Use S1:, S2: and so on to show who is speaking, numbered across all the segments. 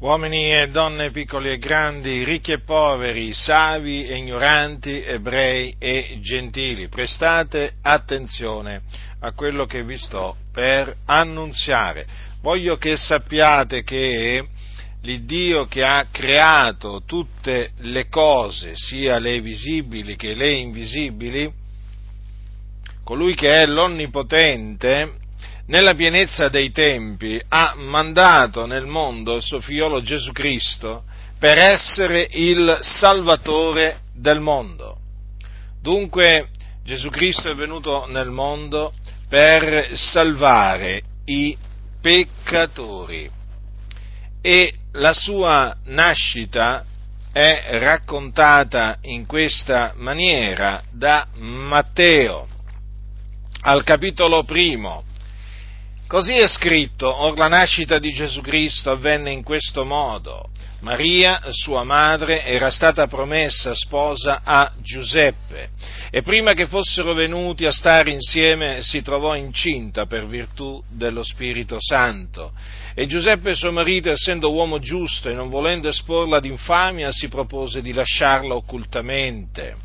S1: uomini e donne piccoli e grandi, ricchi e poveri, savi e ignoranti, ebrei e gentili, prestate attenzione a quello che vi sto per annunziare. Voglio che sappiate che l'Iddio che ha creato tutte le cose, sia le visibili che le invisibili, colui che è l'Onnipotente, nella pienezza dei tempi, ha mandato nel mondo il suo figliolo Gesù Cristo per essere il Salvatore del mondo. Dunque Gesù Cristo è venuto nel mondo per salvare i peccatori e la sua nascita è raccontata in questa maniera da Matteo al capitolo primo Così è scritto, or la nascita di Gesù Cristo avvenne in questo modo. Maria, sua madre, era stata promessa sposa a Giuseppe e prima che fossero venuti a stare insieme si trovò incinta per virtù dello Spirito Santo. E Giuseppe, suo marito, essendo uomo giusto e non volendo esporla ad infamia, si propose di lasciarla occultamente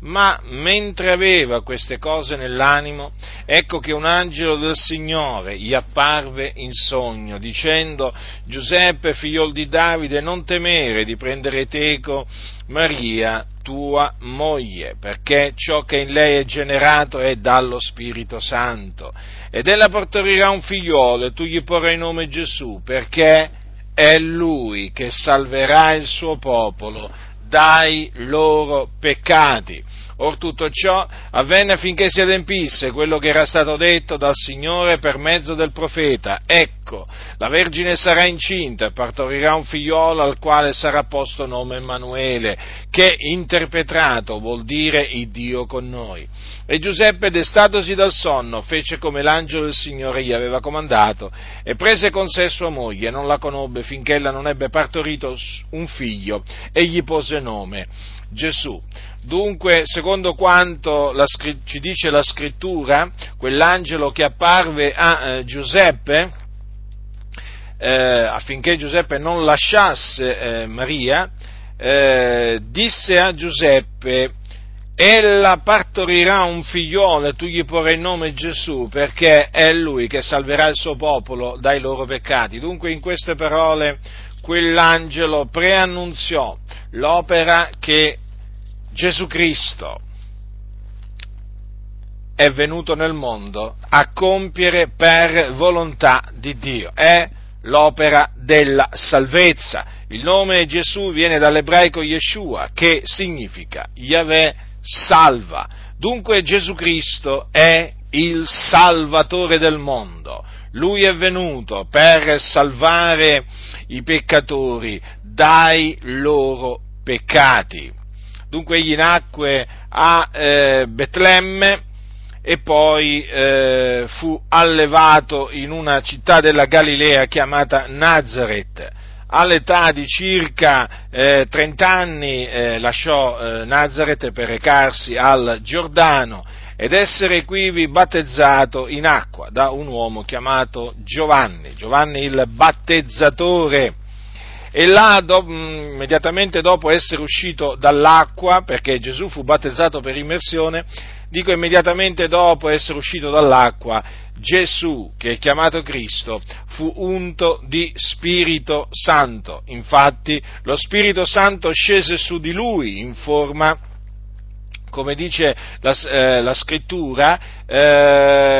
S1: ma mentre aveva queste cose nell'animo, ecco che un angelo del Signore gli apparve in sogno, dicendo Giuseppe, figliol di Davide, non temere di prendere teco Maria, tua moglie, perché ciò che in lei è generato è dallo Spirito Santo. Ed ella partorirà un figliolo e tu gli porrai nome Gesù, perché è lui che salverà il suo popolo dai loro peccati. Or tutto ciò avvenne affinché si adempisse quello che era stato detto dal Signore per mezzo del profeta. Ecco, la Vergine sarà incinta e partorirà un figliolo al quale sarà posto nome Emanuele, che interpretato vuol dire il Dio con noi. E Giuseppe, destatosi dal sonno, fece come l'angelo del Signore gli aveva comandato e prese con sé sua moglie, non la conobbe finché ella non ebbe partorito un figlio e gli pose nome Gesù. Dunque, secondo quanto la, ci dice la scrittura, quell'angelo che apparve a eh, Giuseppe, eh, affinché Giuseppe non lasciasse eh, Maria, eh, disse a Giuseppe, ella partorirà un figliolo e tu gli porrai il nome Gesù perché è lui che salverà il suo popolo dai loro peccati. Dunque in queste parole quell'angelo preannunziò l'opera che Gesù Cristo è venuto nel mondo a compiere per volontà di Dio. È l'opera della salvezza. Il nome Gesù viene dall'ebraico Yeshua, che significa Yahweh salva. Dunque Gesù Cristo è il Salvatore del mondo. Lui è venuto per salvare i peccatori dai loro peccati. Dunque egli nacque a eh, Betlemme e poi eh, fu allevato in una città della Galilea chiamata Nazareth. All'età di circa eh, 30 anni eh, lasciò eh, Nazareth per recarsi al Giordano ed essere quivi battezzato in acqua da un uomo chiamato Giovanni, Giovanni il battezzatore e là, do, mm, immediatamente dopo essere uscito dall'acqua, perché Gesù fu battezzato per immersione, dico immediatamente dopo essere uscito dall'acqua, Gesù, che è chiamato Cristo, fu unto di Spirito Santo. Infatti lo Spirito Santo scese su di lui in forma come dice la, eh, la scrittura, eh,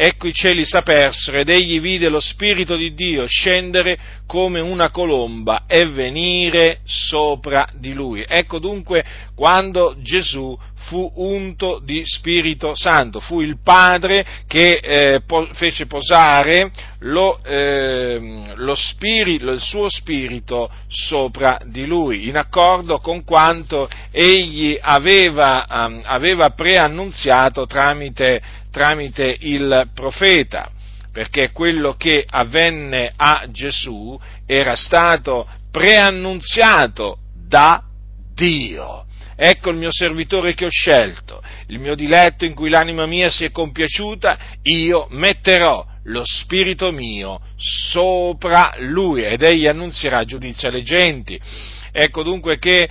S1: ecco i cieli s'apersero ed egli vide lo Spirito di Dio scendere come una colomba e venire sopra di lui. Ecco dunque quando Gesù fu unto di Spirito Santo, fu il Padre che eh, fece posare lo, eh, lo spirito, il suo Spirito sopra di lui, in accordo con quanto egli aveva, um, aveva preannunziato tramite, tramite il profeta perché quello che avvenne a Gesù era stato preannunziato da Dio. Ecco il mio servitore che ho scelto, il mio diletto in cui l'anima mia si è compiaciuta, io metterò lo spirito mio sopra lui ed egli annunzierà giudizio alle genti. Ecco dunque che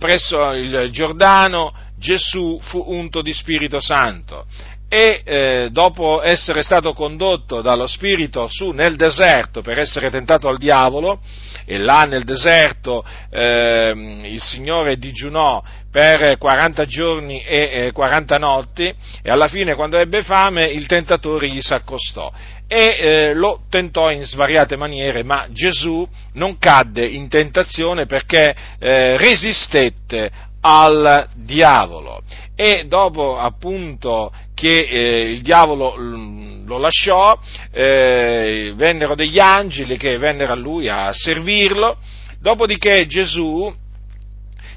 S1: presso il Giordano Gesù fu unto di Spirito Santo e eh, dopo essere stato condotto dallo Spirito su nel deserto per essere tentato al diavolo, e là nel deserto eh, il Signore digiunò per 40 giorni e 40 notti e alla fine quando ebbe fame il tentatore gli si accostò e eh, lo tentò in svariate maniere, ma Gesù non cadde in tentazione perché eh, resistette al diavolo e dopo appunto che eh, il diavolo lo lasciò, eh, vennero degli angeli che vennero a lui a servirlo, dopodiché Gesù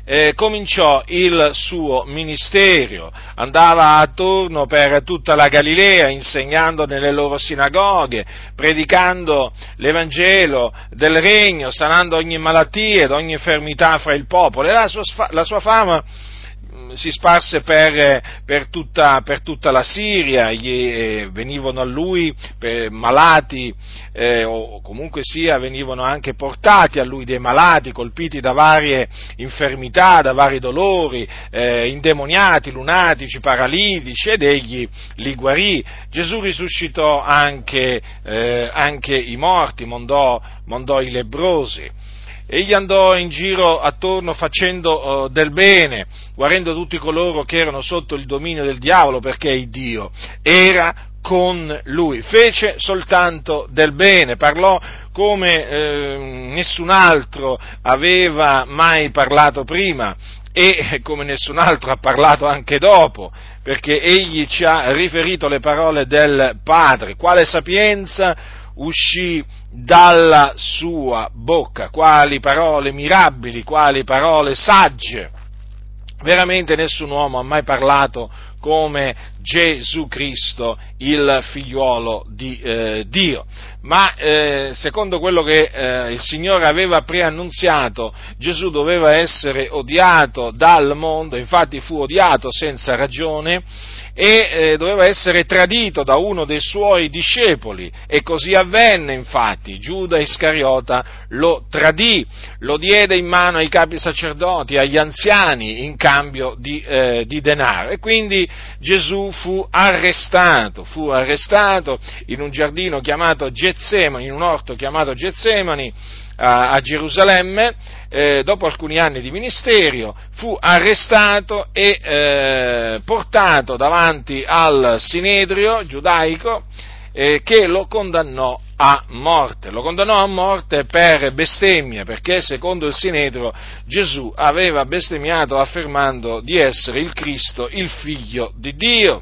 S1: eh, cominciò il suo ministero, andava attorno per tutta la Galilea insegnando nelle loro sinagoghe, predicando l'Evangelo del Regno, sanando ogni malattia ed ogni infermità fra il popolo. E la sua, la sua fama si sparse per, per, tutta, per, tutta, la Siria, gli, eh, venivano a lui malati eh, o comunque sia venivano anche portati a lui dei malati colpiti da varie infermità, da vari dolori, eh, indemoniati, lunatici, paralitici ed egli li guarì. Gesù risuscitò anche, eh, anche i morti, mondò, mondò i lebrosi. Egli andò in giro attorno facendo uh, del bene, guarendo tutti coloro che erano sotto il dominio del diavolo, perché il Dio era con lui, fece soltanto del bene, parlò come eh, nessun altro aveva mai parlato prima e come nessun altro ha parlato anche dopo, perché egli ci ha riferito le parole del Padre, quale sapienza uscì dalla sua bocca, quali parole mirabili, quali parole sagge. Veramente nessun uomo ha mai parlato come Gesù Cristo, il figliuolo di eh, Dio. Ma eh, secondo quello che eh, il Signore aveva preannunziato, Gesù doveva essere odiato dal mondo, infatti fu odiato senza ragione, e eh, doveva essere tradito da uno dei suoi discepoli. E così avvenne infatti, Giuda Iscariota lo tradì, lo diede in mano ai capi sacerdoti, agli anziani in cambio di, eh, di denaro. E quindi Gesù fu arrestato, fu arrestato in un giardino chiamato Getsemani, in un orto chiamato Getsemani, a, Gerusalemme, eh, dopo alcuni anni di ministero, fu arrestato e eh, portato davanti al Sinedrio giudaico eh, che lo condannò a morte. Lo condannò a morte per bestemmia, perché secondo il Sinedrio Gesù aveva bestemmiato affermando di essere il Cristo, il figlio di Dio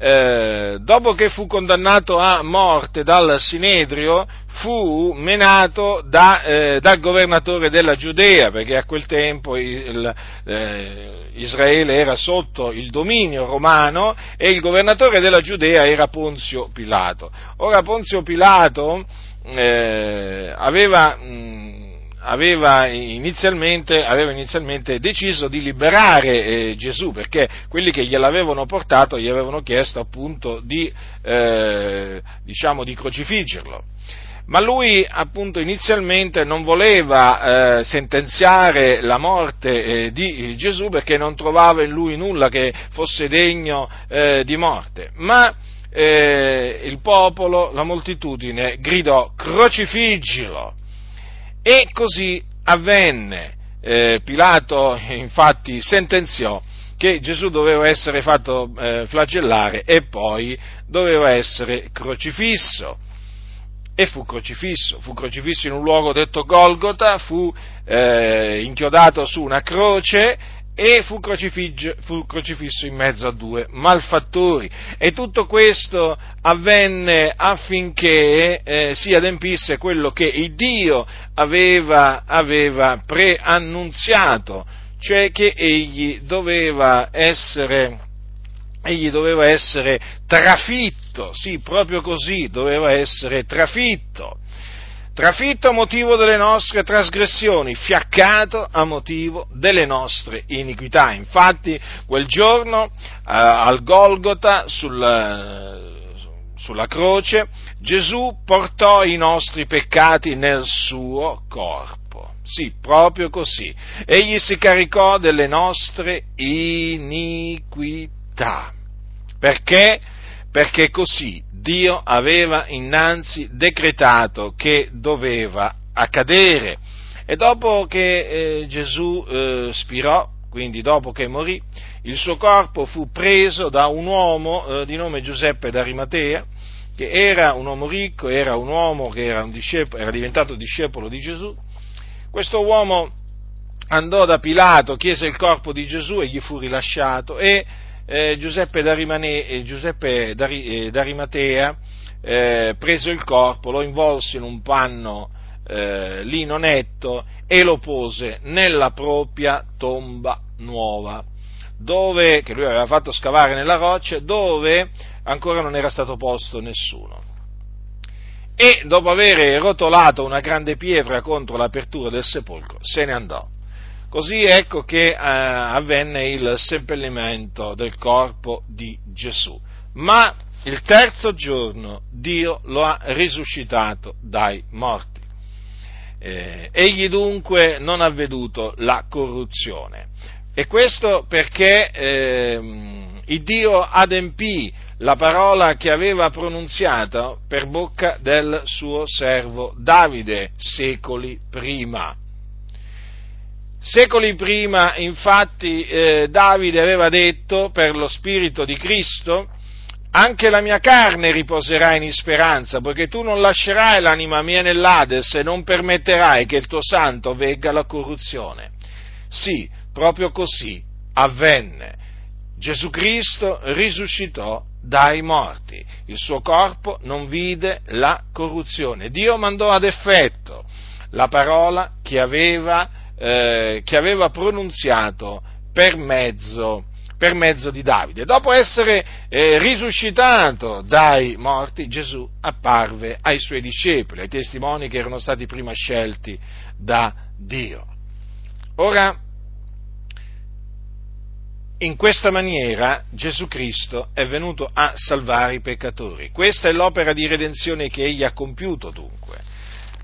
S1: eh, dopo che fu condannato a morte dal Sinedrio, fu menato da, eh, dal governatore della Giudea, perché a quel tempo il, eh, Israele era sotto il dominio romano e il governatore della Giudea era Ponzio Pilato. Ora Ponzio Pilato eh, aveva... Mh, aveva inizialmente, aveva inizialmente, deciso di liberare eh, Gesù perché quelli che gliel'avevano portato gli avevano chiesto appunto di, eh, diciamo, di crocifiggerlo. Ma lui appunto inizialmente non voleva eh, sentenziare la morte eh, di Gesù perché non trovava in lui nulla che fosse degno eh, di morte, ma eh, il popolo, la moltitudine gridò crocifiggilo e così avvenne. Eh, Pilato infatti sentenziò che Gesù doveva essere fatto eh, flagellare e poi doveva essere crocifisso. E fu crocifisso, fu crocifisso in un luogo detto Golgota, fu eh, inchiodato su una croce e fu, fu, crocifisso in mezzo a due malfattori. E tutto questo avvenne affinché eh, si adempisse quello che il Dio aveva, aveva preannunziato, cioè che egli doveva essere, egli doveva essere trafitto, sì, proprio così, doveva essere trafitto trafitto a motivo delle nostre trasgressioni, fiaccato a motivo delle nostre iniquità. Infatti, quel giorno eh, al Golgota, sul, sulla croce, Gesù portò i nostri peccati nel suo corpo. Sì, proprio così. Egli si caricò delle nostre iniquità. Perché? Perché così Dio aveva innanzi decretato che doveva accadere. E dopo che eh, Gesù eh, spirò, quindi dopo che morì, il suo corpo fu preso da un uomo eh, di nome Giuseppe d'Arimatea, che era un uomo ricco, era un uomo che era, un discepolo, era diventato discepolo di Gesù. Questo uomo andò da Pilato, chiese il corpo di Gesù e gli fu rilasciato e eh, Giuseppe, Darimane, eh, Giuseppe Dari, eh, d'Arimatea eh, preso il corpo, lo involse in un panno lino netto e lo pose nella propria tomba nuova dove, che lui aveva fatto scavare nella roccia, dove ancora non era stato posto nessuno. E dopo aver rotolato una grande pietra contro l'apertura del sepolcro, se ne andò. Così ecco che eh, avvenne il seppellimento del corpo di Gesù. Ma il terzo giorno Dio lo ha risuscitato dai morti. Eh, egli dunque non ha veduto la corruzione. E questo perché eh, Dio adempì la parola che aveva pronunziato per bocca del suo servo Davide secoli prima. Secoli prima, infatti, eh, Davide aveva detto per lo Spirito di Cristo, anche la mia carne riposerà in speranza, poiché tu non lascerai l'anima mia nell'Ades e non permetterai che il tuo santo vegga la corruzione. Sì, proprio così avvenne. Gesù Cristo risuscitò dai morti, il suo corpo non vide la corruzione. Dio mandò ad effetto la parola che aveva, eh, che aveva pronunziato per mezzo, per mezzo, di Davide. Dopo essere eh, risuscitato dai morti, Gesù apparve ai suoi discepoli, ai testimoni che erano stati prima scelti da Dio. Ora, in questa maniera Gesù Cristo è venuto a salvare i peccatori. Questa è l'opera di redenzione che egli ha compiuto dunque.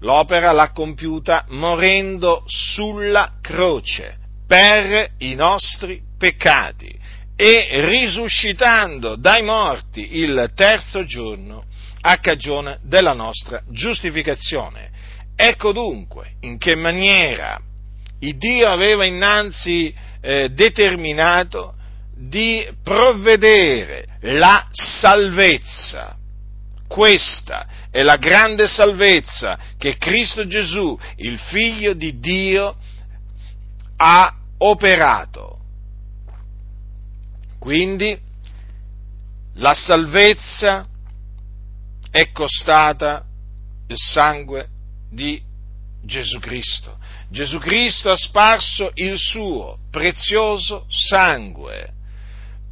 S1: L'opera l'ha compiuta morendo sulla croce per i nostri peccati e risuscitando dai morti il terzo giorno a cagione della nostra giustificazione. Ecco dunque in che maniera il Dio aveva innanzi eh, determinato di provvedere la salvezza. Questa è la grande salvezza che Cristo Gesù, il figlio di Dio, ha operato. Quindi la salvezza è costata il sangue di Gesù Cristo. Gesù Cristo ha sparso il suo prezioso sangue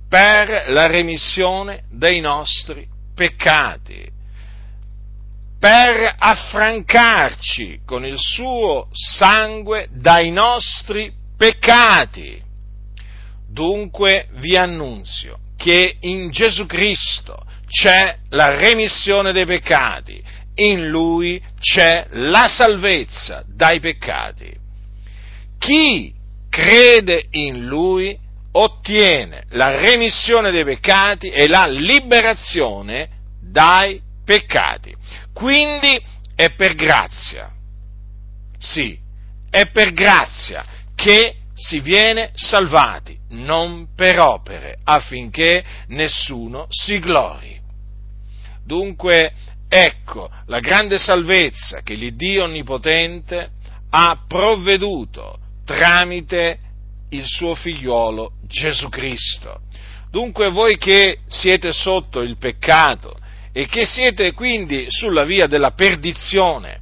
S1: per la remissione dei nostri peccati, per affrancarci con il suo sangue dai nostri peccati. Dunque vi annunzio che in Gesù Cristo c'è la remissione dei peccati in lui c'è la salvezza dai peccati. Chi crede in lui ottiene la remissione dei peccati e la liberazione dai peccati. Quindi è per grazia. Sì, è per grazia che si viene salvati, non per opere, affinché nessuno si glori. Dunque Ecco la grande salvezza che l'Iddio Onnipotente ha provveduto tramite il suo figliuolo Gesù Cristo. Dunque voi che siete sotto il peccato e che siete quindi sulla via della perdizione,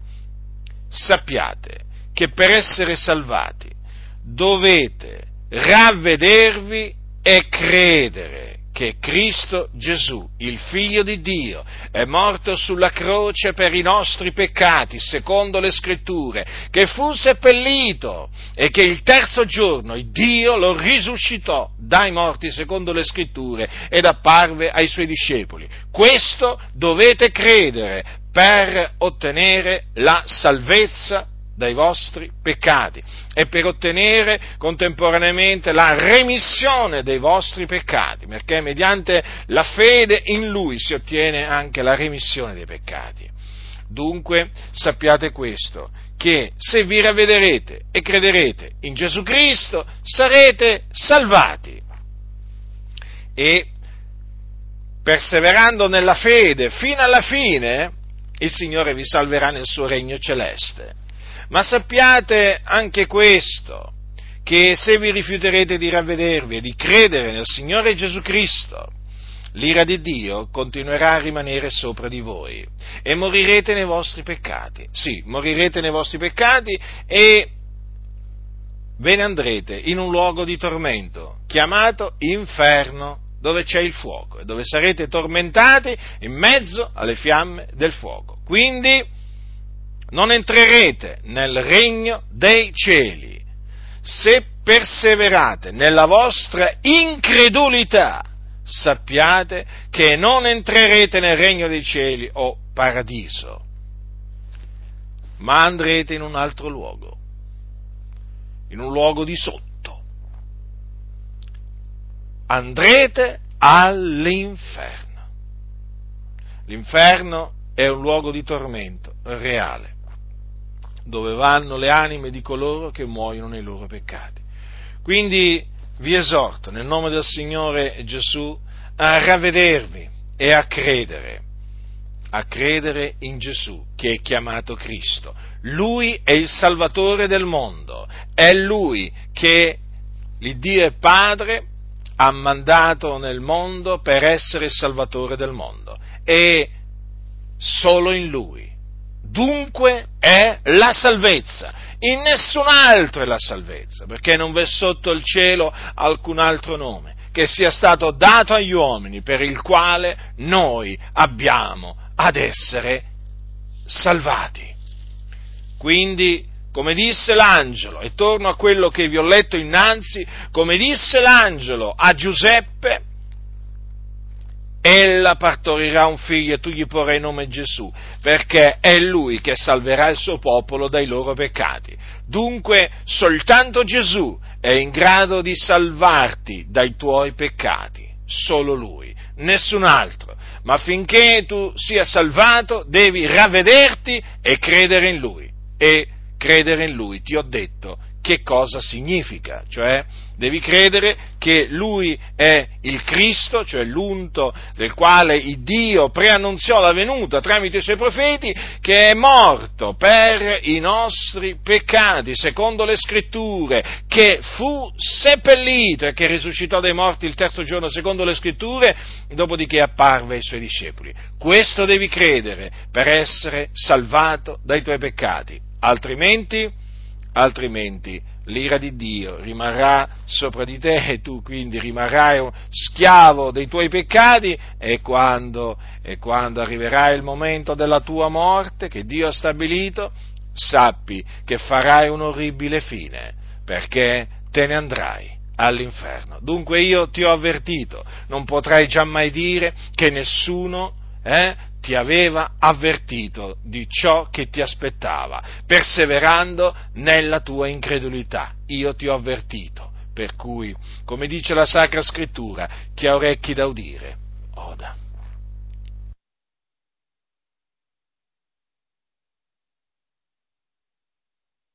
S1: sappiate che per essere salvati dovete ravvedervi e credere che Cristo Gesù, il Figlio di Dio, è morto sulla croce per i nostri peccati, secondo le scritture, che fu seppellito e che il terzo giorno Dio lo risuscitò dai morti, secondo le scritture, ed apparve ai suoi discepoli. Questo dovete credere per ottenere la salvezza dai vostri peccati e per ottenere contemporaneamente la remissione dei vostri peccati, perché mediante la fede in Lui si ottiene anche la remissione dei peccati. Dunque sappiate questo, che se vi ravvederete e crederete in Gesù Cristo sarete salvati. E perseverando nella fede fino alla fine, il Signore vi salverà nel suo regno celeste. Ma sappiate anche questo, che se vi rifiuterete di ravvedervi e di credere nel Signore Gesù Cristo, l'ira di Dio continuerà a rimanere sopra di voi e morirete nei vostri peccati. Sì, morirete nei vostri peccati e ve ne andrete in un luogo di tormento chiamato inferno dove c'è il fuoco e dove sarete tormentati in mezzo alle fiamme del fuoco. Quindi non entrerete nel regno dei cieli se perseverate nella vostra incredulità. Sappiate che non entrerete nel regno dei cieli o paradiso, ma andrete in un altro luogo, in un luogo di sotto. Andrete all'inferno. L'inferno è un luogo di tormento reale dove vanno le anime di coloro che muoiono nei loro peccati. Quindi vi esorto nel nome del Signore Gesù a ravvedervi e a credere, a credere in Gesù che è chiamato Cristo. Lui è il Salvatore del mondo, è Lui che l'Iddio e Padre ha mandato nel mondo per essere il Salvatore del mondo e solo in Lui dunque è la salvezza, in nessun altro è la salvezza, perché non v'è sotto il cielo alcun altro nome che sia stato dato agli uomini per il quale noi abbiamo ad essere salvati. Quindi, come disse l'angelo, e torno a quello che vi ho letto innanzi, come disse l'angelo a Giuseppe, ella partorirà un figlio e tu gli porrai nome Gesù, perché è lui che salverà il suo popolo dai loro peccati. Dunque soltanto Gesù è in grado di salvarti dai tuoi peccati, solo lui, nessun altro. Ma finché tu sia salvato devi ravvederti e credere in lui. E credere in lui, ti ho detto, che cosa significa, cioè devi credere che lui è il Cristo, cioè l'unto del quale il Dio preannunziò la venuta tramite i suoi profeti, che è morto per i nostri peccati, secondo le scritture, che fu seppellito e che risuscitò dai morti il terzo giorno, secondo le scritture, dopodiché apparve ai suoi discepoli. Questo devi credere per essere salvato dai tuoi peccati, altrimenti altrimenti l'ira di Dio rimarrà sopra di te e tu quindi rimarrai schiavo dei tuoi peccati e quando, e quando arriverà il momento della tua morte che Dio ha stabilito, sappi che farai un'orribile fine perché te ne andrai all'inferno. Dunque io ti ho avvertito, non potrai giammai dire che nessuno eh, ti aveva avvertito di ciò che ti aspettava, perseverando nella tua incredulità. Io ti ho avvertito, per cui, come dice la Sacra Scrittura, chi ha orecchi da udire, oda.